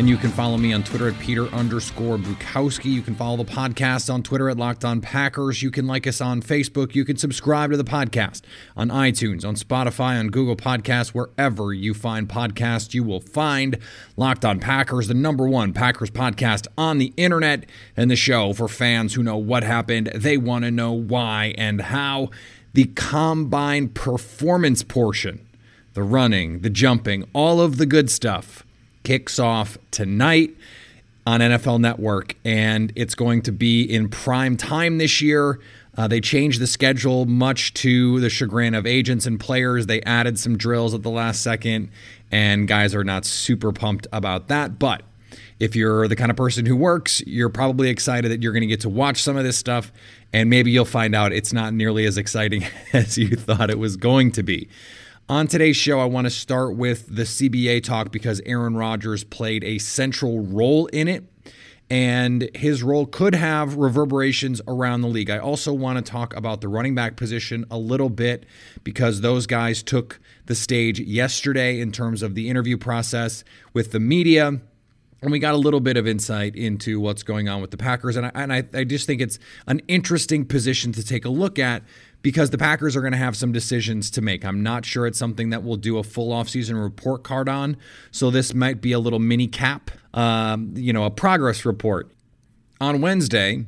and you can follow me on Twitter at Peter underscore Bukowski. You can follow the podcast on Twitter at Locked On Packers. You can like us on Facebook. You can subscribe to the podcast on iTunes, on Spotify, on Google Podcasts, wherever you find podcasts, you will find Locked On Packers, the number one Packers podcast on the internet, and the show for fans who know what happened. They want to know why and how. The combine performance portion, the running, the jumping, all of the good stuff kicks off tonight on NFL Network, and it's going to be in prime time this year. Uh, they changed the schedule much to the chagrin of agents and players. They added some drills at the last second, and guys are not super pumped about that. But if you're the kind of person who works, you're probably excited that you're going to get to watch some of this stuff, and maybe you'll find out it's not nearly as exciting as you thought it was going to be. On today's show, I want to start with the CBA talk because Aaron Rodgers played a central role in it, and his role could have reverberations around the league. I also want to talk about the running back position a little bit because those guys took the stage yesterday in terms of the interview process with the media. And we got a little bit of insight into what's going on with the Packers. And I, and I, I just think it's an interesting position to take a look at because the Packers are going to have some decisions to make. I'm not sure it's something that we'll do a full offseason report card on. So this might be a little mini cap, um, you know, a progress report. On Wednesday,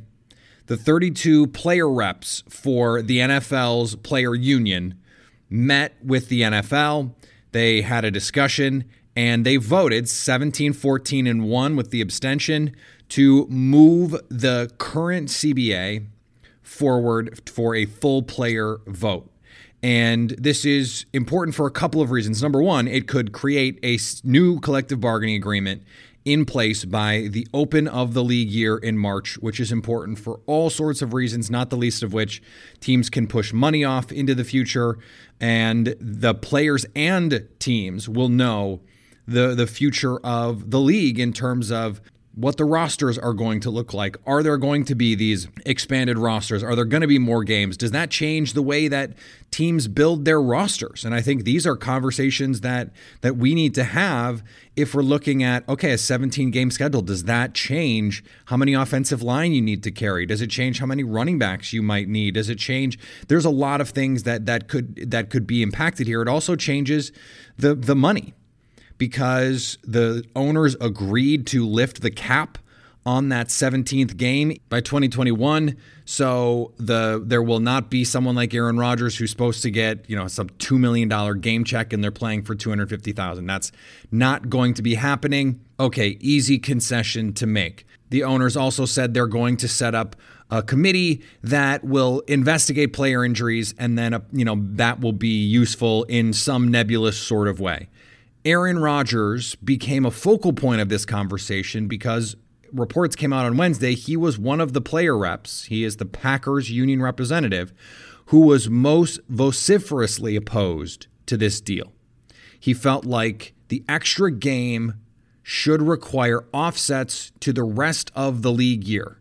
the 32 player reps for the NFL's player union met with the NFL. They had a discussion and they voted 17 14 and 1 with the abstention to move the current CBA forward for a full player vote. And this is important for a couple of reasons. Number one, it could create a new collective bargaining agreement in place by the open of the league year in March, which is important for all sorts of reasons, not the least of which teams can push money off into the future, and the players and teams will know the the future of the league in terms of what the rosters are going to look like. Are there going to be these expanded rosters? Are there going to be more games? Does that change the way that teams build their rosters? And I think these are conversations that that we need to have if we're looking at okay, a 17 game schedule. Does that change how many offensive line you need to carry? Does it change how many running backs you might need? Does it change There's a lot of things that that could that could be impacted here. It also changes the the money because the owners agreed to lift the cap on that 17th game by 2021 so the there will not be someone like Aaron Rodgers who's supposed to get, you know, some 2 million dollar game check and they're playing for 250,000. That's not going to be happening. Okay, easy concession to make. The owners also said they're going to set up a committee that will investigate player injuries and then, uh, you know, that will be useful in some nebulous sort of way. Aaron Rodgers became a focal point of this conversation because reports came out on Wednesday. He was one of the player reps. He is the Packers union representative who was most vociferously opposed to this deal. He felt like the extra game should require offsets to the rest of the league year.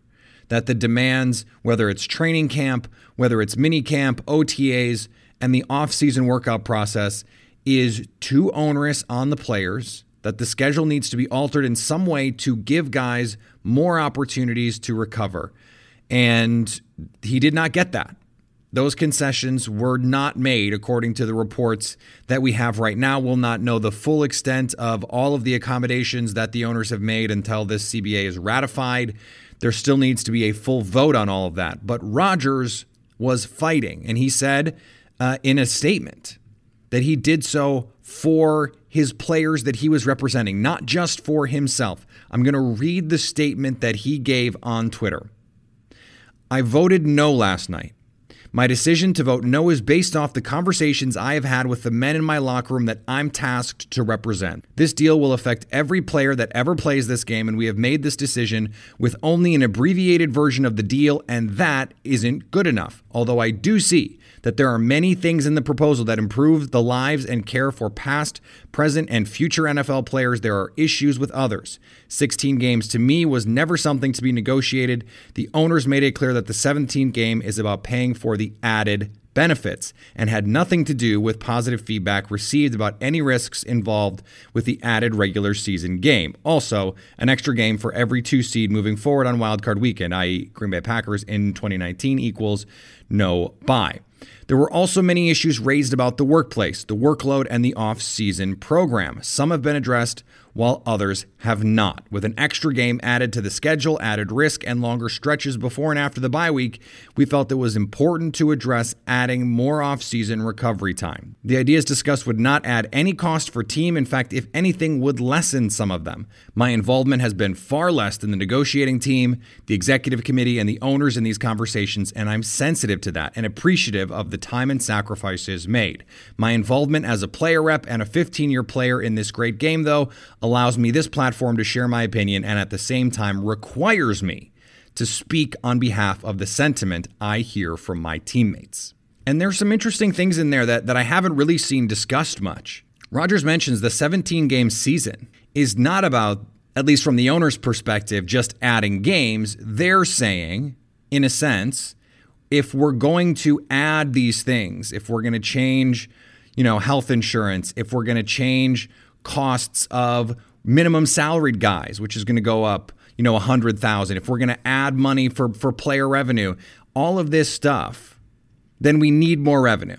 That the demands, whether it's training camp, whether it's mini camp, OTAs, and the offseason workout process, is too onerous on the players, that the schedule needs to be altered in some way to give guys more opportunities to recover. And he did not get that. Those concessions were not made according to the reports that we have right now. We'll not know the full extent of all of the accommodations that the owners have made until this CBA is ratified. There still needs to be a full vote on all of that. But Rodgers was fighting, and he said uh, in a statement that he did so for his players that he was representing, not just for himself. I'm going to read the statement that he gave on Twitter. I voted no last night. My decision to vote no is based off the conversations I have had with the men in my locker room that I'm tasked to represent. This deal will affect every player that ever plays this game, and we have made this decision with only an abbreviated version of the deal, and that isn't good enough. Although I do see that there are many things in the proposal that improve the lives and care for past, present, and future NFL players. There are issues with others. 16 games to me was never something to be negotiated. The owners made it clear that the 17 game is about paying for the added benefits and had nothing to do with positive feedback received about any risks involved with the added regular season game. Also, an extra game for every two seed moving forward on wildcard weekend, i.e., Green Bay Packers in 2019 equals no bye. There were also many issues raised about the workplace, the workload, and the off season program. Some have been addressed, while others have not. With an extra game added to the schedule, added risk, and longer stretches before and after the bye week, we felt it was important to address adding more offseason recovery time. The ideas discussed would not add any cost for team. In fact, if anything, would lessen some of them. My involvement has been far less than the negotiating team, the executive committee, and the owners in these conversations, and I'm sensitive to that and appreciative of the time and sacrifices made. My involvement as a player rep and a 15 year player in this great game, though, allows me this platform to share my opinion and at the same time requires me to speak on behalf of the sentiment I hear from my teammates. And there's some interesting things in there that, that I haven't really seen discussed much. Rodgers mentions the 17 game season is not about, at least from the owner's perspective, just adding games. They're saying, in a sense, if we're going to add these things, if we're going to change, you know, health insurance, if we're going to change costs of minimum salaried guys, which is going to go up, you know, 100,000. If we're going to add money for for player revenue, all of this stuff, then we need more revenue.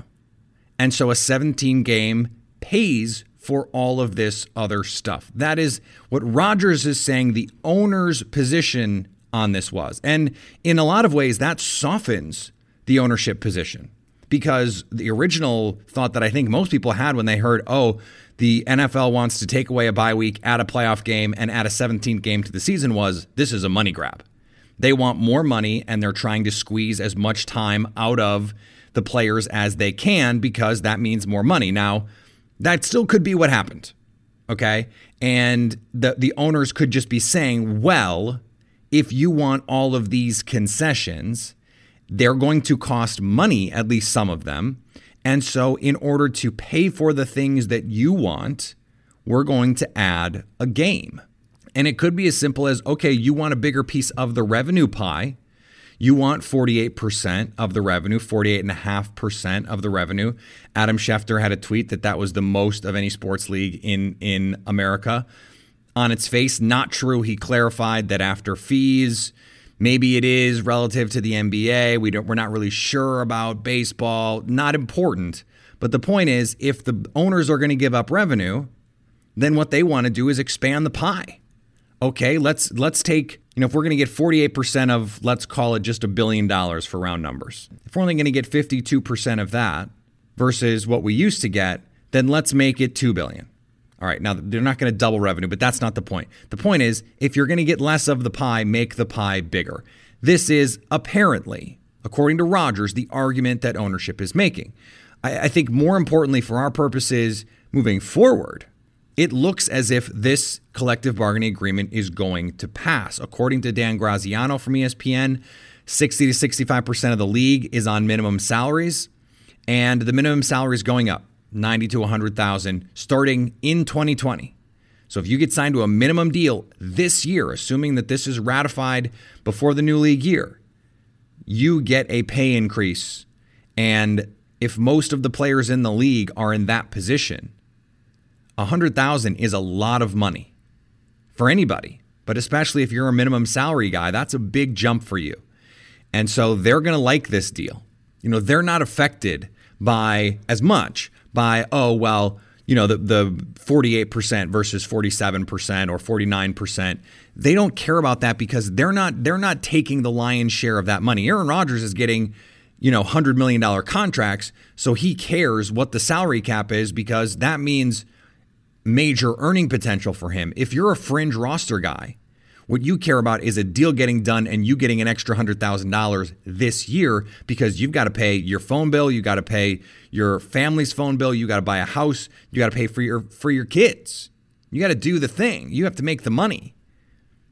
And so a 17 game pays for all of this other stuff. That is what Rodgers is saying the owner's position on this was. And in a lot of ways that softens the ownership position because the original thought that I think most people had when they heard, "Oh, the NFL wants to take away a bye week, add a playoff game, and add a 17th game to the season was this is a money grab. They want more money and they're trying to squeeze as much time out of the players as they can because that means more money. Now, that still could be what happened. Okay? And the the owners could just be saying, "Well, if you want all of these concessions, they're going to cost money, at least some of them. And so, in order to pay for the things that you want, we're going to add a game. And it could be as simple as okay, you want a bigger piece of the revenue pie. You want 48% of the revenue, 48.5% of the revenue. Adam Schefter had a tweet that that was the most of any sports league in, in America. On its face, not true. He clarified that after fees, Maybe it is relative to the NBA. We don't, we're not really sure about baseball. Not important. But the point is, if the owners are going to give up revenue, then what they want to do is expand the pie. Okay, let's let's take you know if we're going to get 48% of let's call it just a billion dollars for round numbers. If we're only going to get 52% of that versus what we used to get, then let's make it 2 billion. All right, now they're not going to double revenue, but that's not the point. The point is, if you're going to get less of the pie, make the pie bigger. This is apparently, according to Rodgers, the argument that ownership is making. I, I think more importantly, for our purposes moving forward, it looks as if this collective bargaining agreement is going to pass. According to Dan Graziano from ESPN, 60 to 65% of the league is on minimum salaries, and the minimum salary is going up. 90 to 100,000 starting in 2020. So if you get signed to a minimum deal this year, assuming that this is ratified before the new league year, you get a pay increase. And if most of the players in the league are in that position, 100,000 is a lot of money for anybody, but especially if you're a minimum salary guy, that's a big jump for you. And so they're going to like this deal. You know, they're not affected by as much by, oh, well, you know, the, the 48% versus 47% or 49%. They don't care about that because they're not they're not taking the lion's share of that money. Aaron Rodgers is getting, you know, $100 million contracts, so he cares what the salary cap is because that means major earning potential for him. If you're a fringe roster guy, What you care about is a deal getting done and you getting an extra $100,000 this year because you've got to pay your phone bill, you got to pay your family's phone bill, you got to buy a house, you got to pay for your for your kids. You got to do the thing. You have to make the money.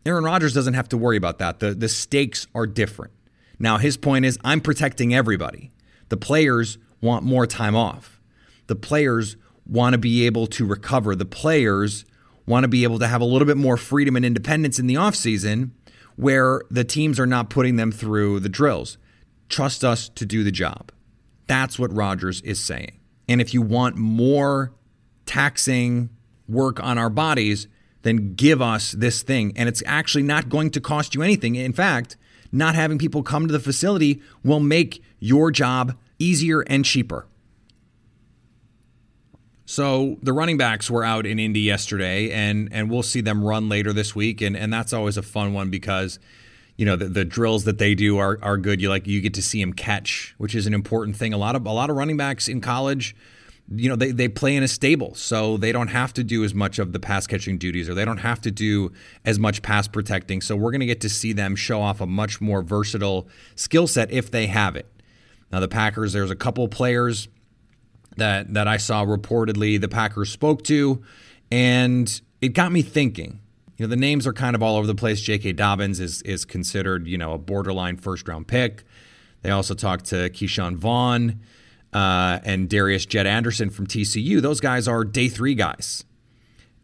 Aaron Rodgers doesn't have to worry about that. The the stakes are different. Now his point is I'm protecting everybody. The players want more time off. The players want to be able to recover. The players want to be able to have a little bit more freedom and independence in the offseason where the teams are not putting them through the drills. Trust us to do the job. That's what Rodgers is saying. And if you want more taxing work on our bodies, then give us this thing. And it's actually not going to cost you anything. In fact, not having people come to the facility will make your job easier and cheaper. So the running backs were out in Indy yesterday, and and we'll see them run later this week, and and that's always a fun one because, you know, the, the drills that they do are are good. You like you get to see them catch, which is an important thing. A lot of a lot of running backs in college, you know, they they play in a stable, so they don't have to do as much of the pass catching duties, or they don't have to do as much pass protecting. So we're going to get to see them show off a much more versatile skill set if they have it. Now the Packers, there's a couple players that that I saw reportedly the Packers spoke to, and it got me thinking. You know, the names are kind of all over the place. J.K. Dobbins is is considered, you know, a borderline first round pick. They also talked to Ke'Shawn Vaughn uh, and Darius Jett Anderson from TCU. Those guys are day three guys.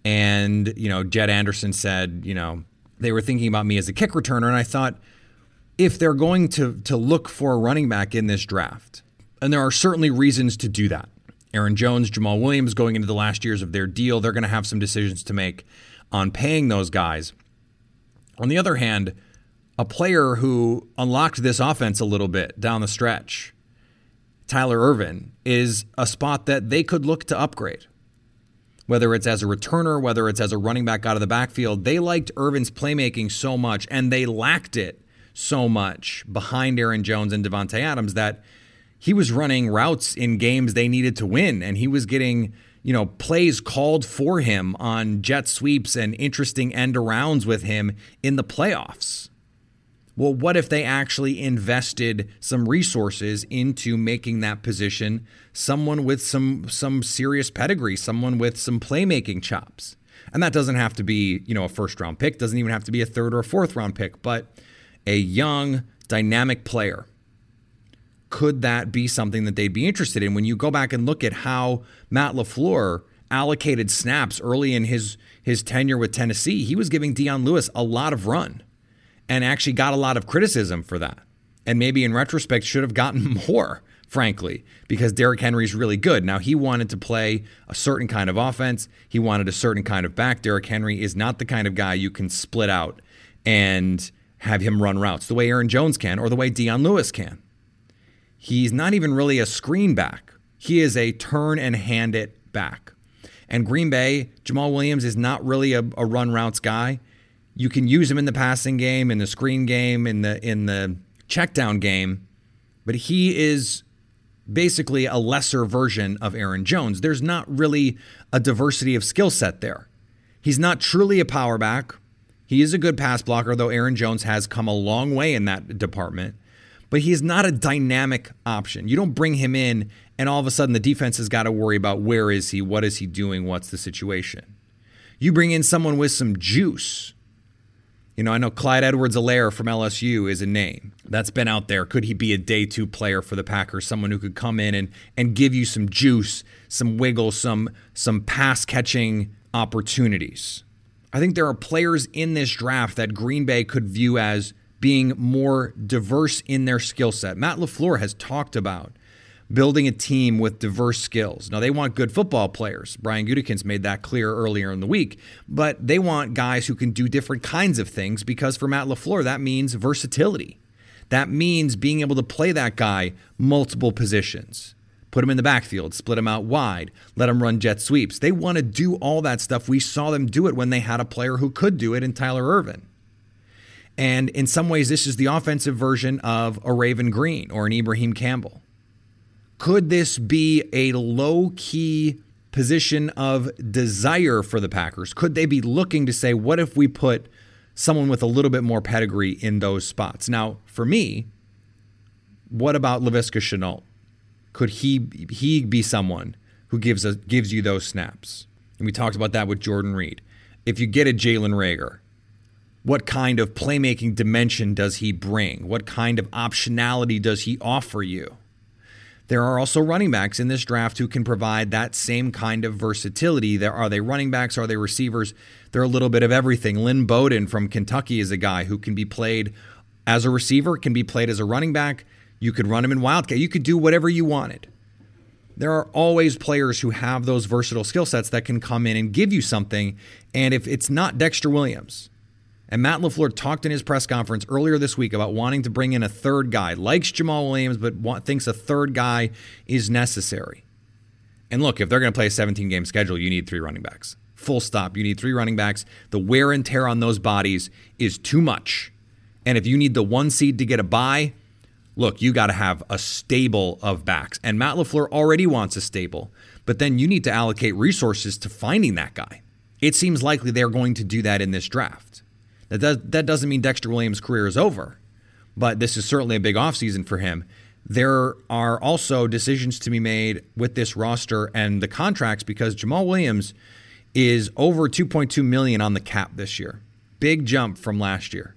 And, you know, Jett Anderson said, you know, they were thinking about me as a kick returner. And I thought, if they're going to to look for a running back in this draft, and there are certainly reasons to do that. Aaron Jones, Jamaal Williams going into the last years of their deal, they're going to have some decisions to make on paying those guys. On the other hand, a player who unlocked this offense a little bit down the stretch, Tyler Ervin, is a spot that they could look to upgrade. Whether it's as a returner, whether it's as a running back out of the backfield, they liked Ervin's playmaking so much and they lacked it so much behind Aaron Jones and Davante Adams that he was running routes in games they needed to win, and he was getting you know plays called for him on jet sweeps and interesting end arounds with him in the playoffs. Well, what if they actually invested some resources into making that position someone with some some serious pedigree, someone with some playmaking chops? And that doesn't have to be, you know, a first round pick, doesn't even have to be a third or a fourth round pick, but a young, dynamic player could that be something that they'd be interested in? When you go back and look at how Matt LaFleur allocated snaps early in his his tenure with Tennessee, he was giving Dion Lewis a lot of run and actually got a lot of criticism for that. And maybe in retrospect should have gotten more, frankly, because Derrick Henry's really good. Now he wanted to play a certain kind of offense. He wanted a certain kind of back. Derrick Henry is not the kind of guy you can split out and have him run routes the way Aaron Jones can or the way Dion Lewis can. He's not even really a screen back. He is a turn and hand it back. And Green Bay, Jamaal Williams is not really a, a run routes guy. You can use him in the passing game, in the screen game, in the in the check down game, but he is basically a lesser version of Aaron Jones. There's not really a diversity of skill set there. He's not truly a power back. He is a good pass blocker, though Aaron Jones has come a long way in that department but he's not a dynamic option. You don't bring him in and all of a sudden the defense has got to worry about where is he, what is he doing, what's the situation. You bring in someone with some juice. You know, I know Clyde Edwards-Helaire from LSU is a name that's been out there. Could he be a day two player for the Packers? Someone who could come in and, and give you some juice, some wiggle, some some pass catching opportunities. I think there are players in this draft that Green Bay could view as being more diverse in their skill set. Matt LaFleur has talked about building a team with diverse skills. Now, they want good football players. Brian Gutekunst made that clear earlier in the week, but they want guys who can do different kinds of things because for Matt LaFleur, that means versatility. That means being able to play that guy multiple positions. Put him in the backfield, split him out wide, let him run jet sweeps. They want to do all that stuff. We saw them do it when they had a player who could do it in Tyler Ervin. And in some ways, this is the offensive version of a Raven Greene or an Ibraheim Campbell. Could this be a low key position of desire for the Packers? Could they be looking to say, what if we put someone with a little bit more pedigree in those spots. Now, for me, what about Laviska Shenault? Could he he be someone who gives a, gives you those snaps? And we talked about that with Jordan Reed. If you get a Jalen Reagor, what kind of playmaking dimension does he bring? What kind of optionality does he offer you? There are also running backs in this draft who can provide that same kind of versatility. There are they running backs? Are they receivers? They're a little bit of everything. Lynn Bowden from Kentucky is a guy who can be played as a receiver, can be played as a running back. You could run him in Wildcat. You could do whatever you wanted. There are always players who have those versatile skill sets that can come in and give you something. And if it's not Dexter Williams, and Matt LaFleur talked in his press conference earlier this week about wanting to bring in a third guy, likes Jamaal Williams, but thinks a third guy is necessary. And look, if they're going to play a 17 game schedule, you need three running backs. Full stop. You need three running backs. The wear and tear on those bodies is too much. And if you need the one seed to get a bye, look, you got to have a stable of backs. And Matt LaFleur already wants a stable, but then you need to allocate resources to finding that guy. It seems likely they're going to do that in this draft. That, does, that doesn't mean Dexter Williams' career is over, but this is certainly a big offseason for him. There are also decisions to be made with this roster and the contracts because Jamaal Williams is over 2.2 million on the cap this year. Big jump from last year.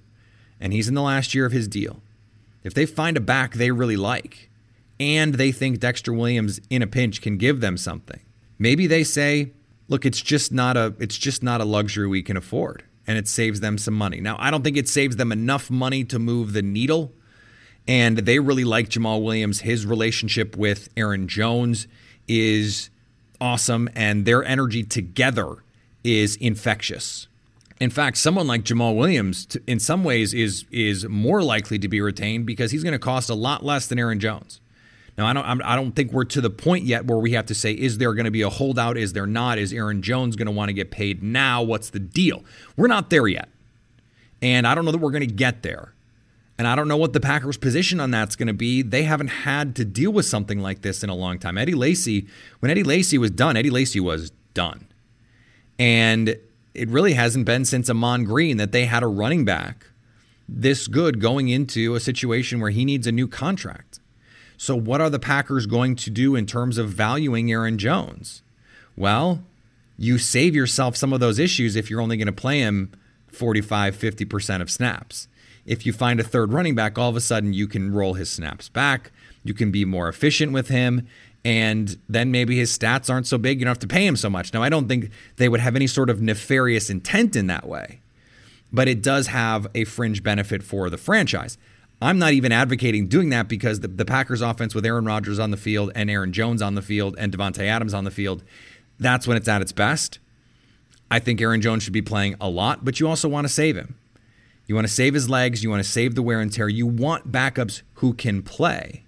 And he's in the last year of his deal. If they find a back they really like and they think Dexter Williams in a pinch can give them something, maybe they say, "Look, it's just not a it's just not a luxury we can afford." And it saves them some money. Now, I don't think it saves them enough money to move the needle. And they really like Jamaal Williams. His relationship with Aaron Jones is awesome, and their energy together is infectious. In fact, someone like Jamaal Williams, in some ways, is is more likely to be retained because he's going to cost a lot less than Aaron Jones. Now, I don't, I don't think we're to the point yet where we have to say, is there going to be a holdout? Is there not? Is Aaron Jones going to want to get paid now? What's the deal? We're not there yet. And I don't know that we're going to get there. And I don't know what the Packers' position on that's going to be. They haven't had to deal with something like this in a long time. Eddie Lacy, when Eddie Lacy was done, Eddie Lacy was done. And it really hasn't been since Ahman Green that they had a running back this good going into a situation where he needs a new contract. So, what are the Packers going to do in terms of valuing Aaron Jones? Well, you save yourself some of those issues if you're only going to play him 45, 50% of snaps. If you find a third running back, all of a sudden you can roll his snaps back. You can be more efficient with him. And then maybe his stats aren't so big. You don't have to pay him so much. Now, I don't think they would have any sort of nefarious intent in that way, but it does have a fringe benefit for the franchise. I'm not even advocating doing that because the, the Packers offense with Aaron Rodgers on the field and Aaron Jones on the field and Davante Adams on the field, that's when it's at its best. I think Aaron Jones should be playing a lot, but you also want to save him. You want to save his legs, you want to save the wear and tear. You want backups who can play.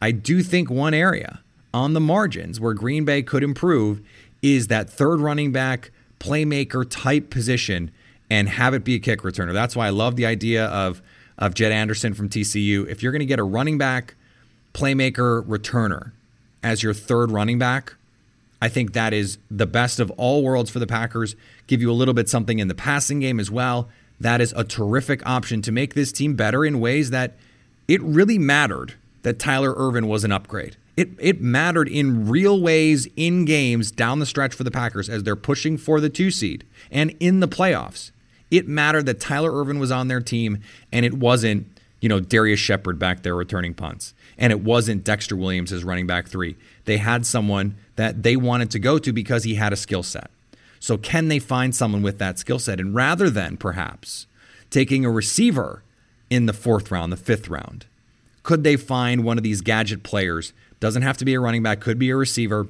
I do think one area on the margins where Green Bay could improve is that third running back playmaker type position and have it be a kick returner. That's why I love the idea of of Jed Anderson from TCU. If you're going to get a running back, playmaker, returner as your third running back, I think that is the best of all worlds for the Packers. Give you a little bit something in the passing game as well. That is a terrific option to make this team better in ways that it really mattered that Tyler Ervin was an upgrade. It, it mattered in real ways in games down the stretch for the Packers as they're pushing for the two seed and in the playoffs. It mattered that Tyler Ervin was on their team and it wasn't, you know, Darrius Shepherd back there returning punts. And it wasn't Dexter Williams as running back three. They had someone that they wanted to go to because he had a skill set. So can they find someone with that skill set? And rather than perhaps taking a receiver in the fourth round, the fifth round, could they find one of these gadget players? Doesn't have to be a running back, could be a receiver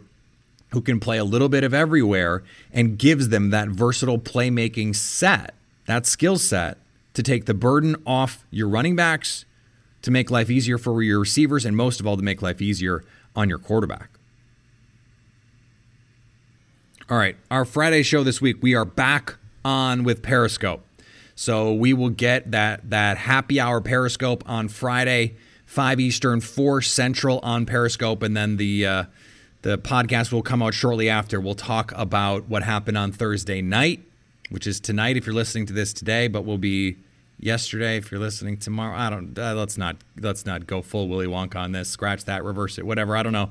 who can play a little bit of everywhere and gives them that versatile playmaking set that skill set to take the burden off your running backs, to make life easier for your receivers, and most of all, to make life easier on your quarterback. All right, our Friday show this week, we are back on with Periscope. So we will get that that happy hour Periscope on Friday, five Eastern, four Central on Periscope, and then the uh, the podcast will come out shortly after. We'll talk about what happened on Thursday night which is tonight if you're listening to this today, but will be yesterday if you're listening tomorrow. I don't. Uh, let's not let's not go full Willy Wonka on this. Scratch that, reverse it, whatever. I don't know.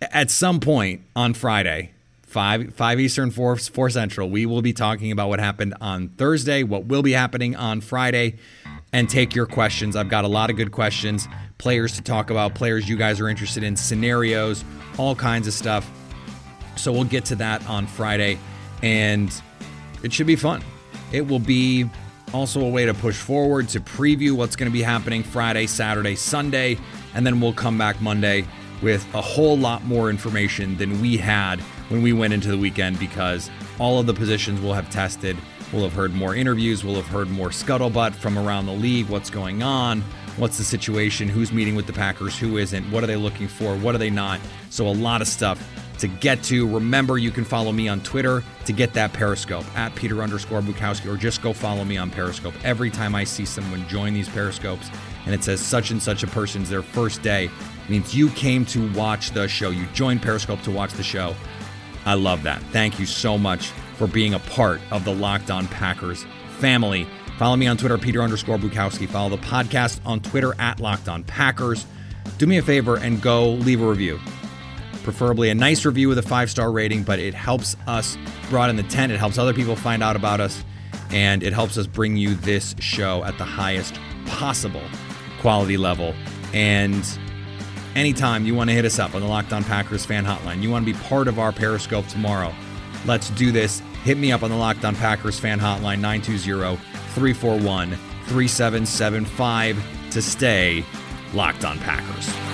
At some point on Friday, five five Eastern, four four Central, we will be talking about what happened on Thursday, what will be happening on Friday, and take your questions. I've got a lot of good questions, players to talk about, players you guys are interested in, scenarios, all kinds of stuff. So we'll get to that on Friday, and it should be fun. It will be also a way to push forward to preview what's going to be happening Friday, Saturday, Sunday, and then we'll come back Monday with a whole lot more information than we had when we went into the weekend because all of the positions we'll have tested. We'll have heard more interviews, we'll have heard more scuttlebutt from around the league, what's going on, what's the situation, who's meeting with the Packers, who isn't, what are they looking for, what are they not. So, a lot of stuff to get to. Remember, you can follow me on Twitter to get that Periscope at Peter underscore Bukowski, or just go follow me on Periscope. Every time I see someone join these Periscopes and it says such and such a person's their first day, means you came to watch the show. You joined Periscope to watch the show. I love that. Thank you so much for being a part of the Locked On Packers family. Follow me on Twitter, Peter underscore Bukowski. Follow the podcast on Twitter at Locked On Packers. Do me a favor and go leave a review preferably a nice review with a five star rating, but it helps us broaden the tent. It helps other people find out about us, and it helps us bring you this show at the highest possible quality level. And anytime you want to hit us up on the Locked On Packers fan hotline, you want to be part of our Periscope tomorrow, let's do this. Hit me up on the Locked On Packers fan hotline 920 341 3775 to stay locked on Packers.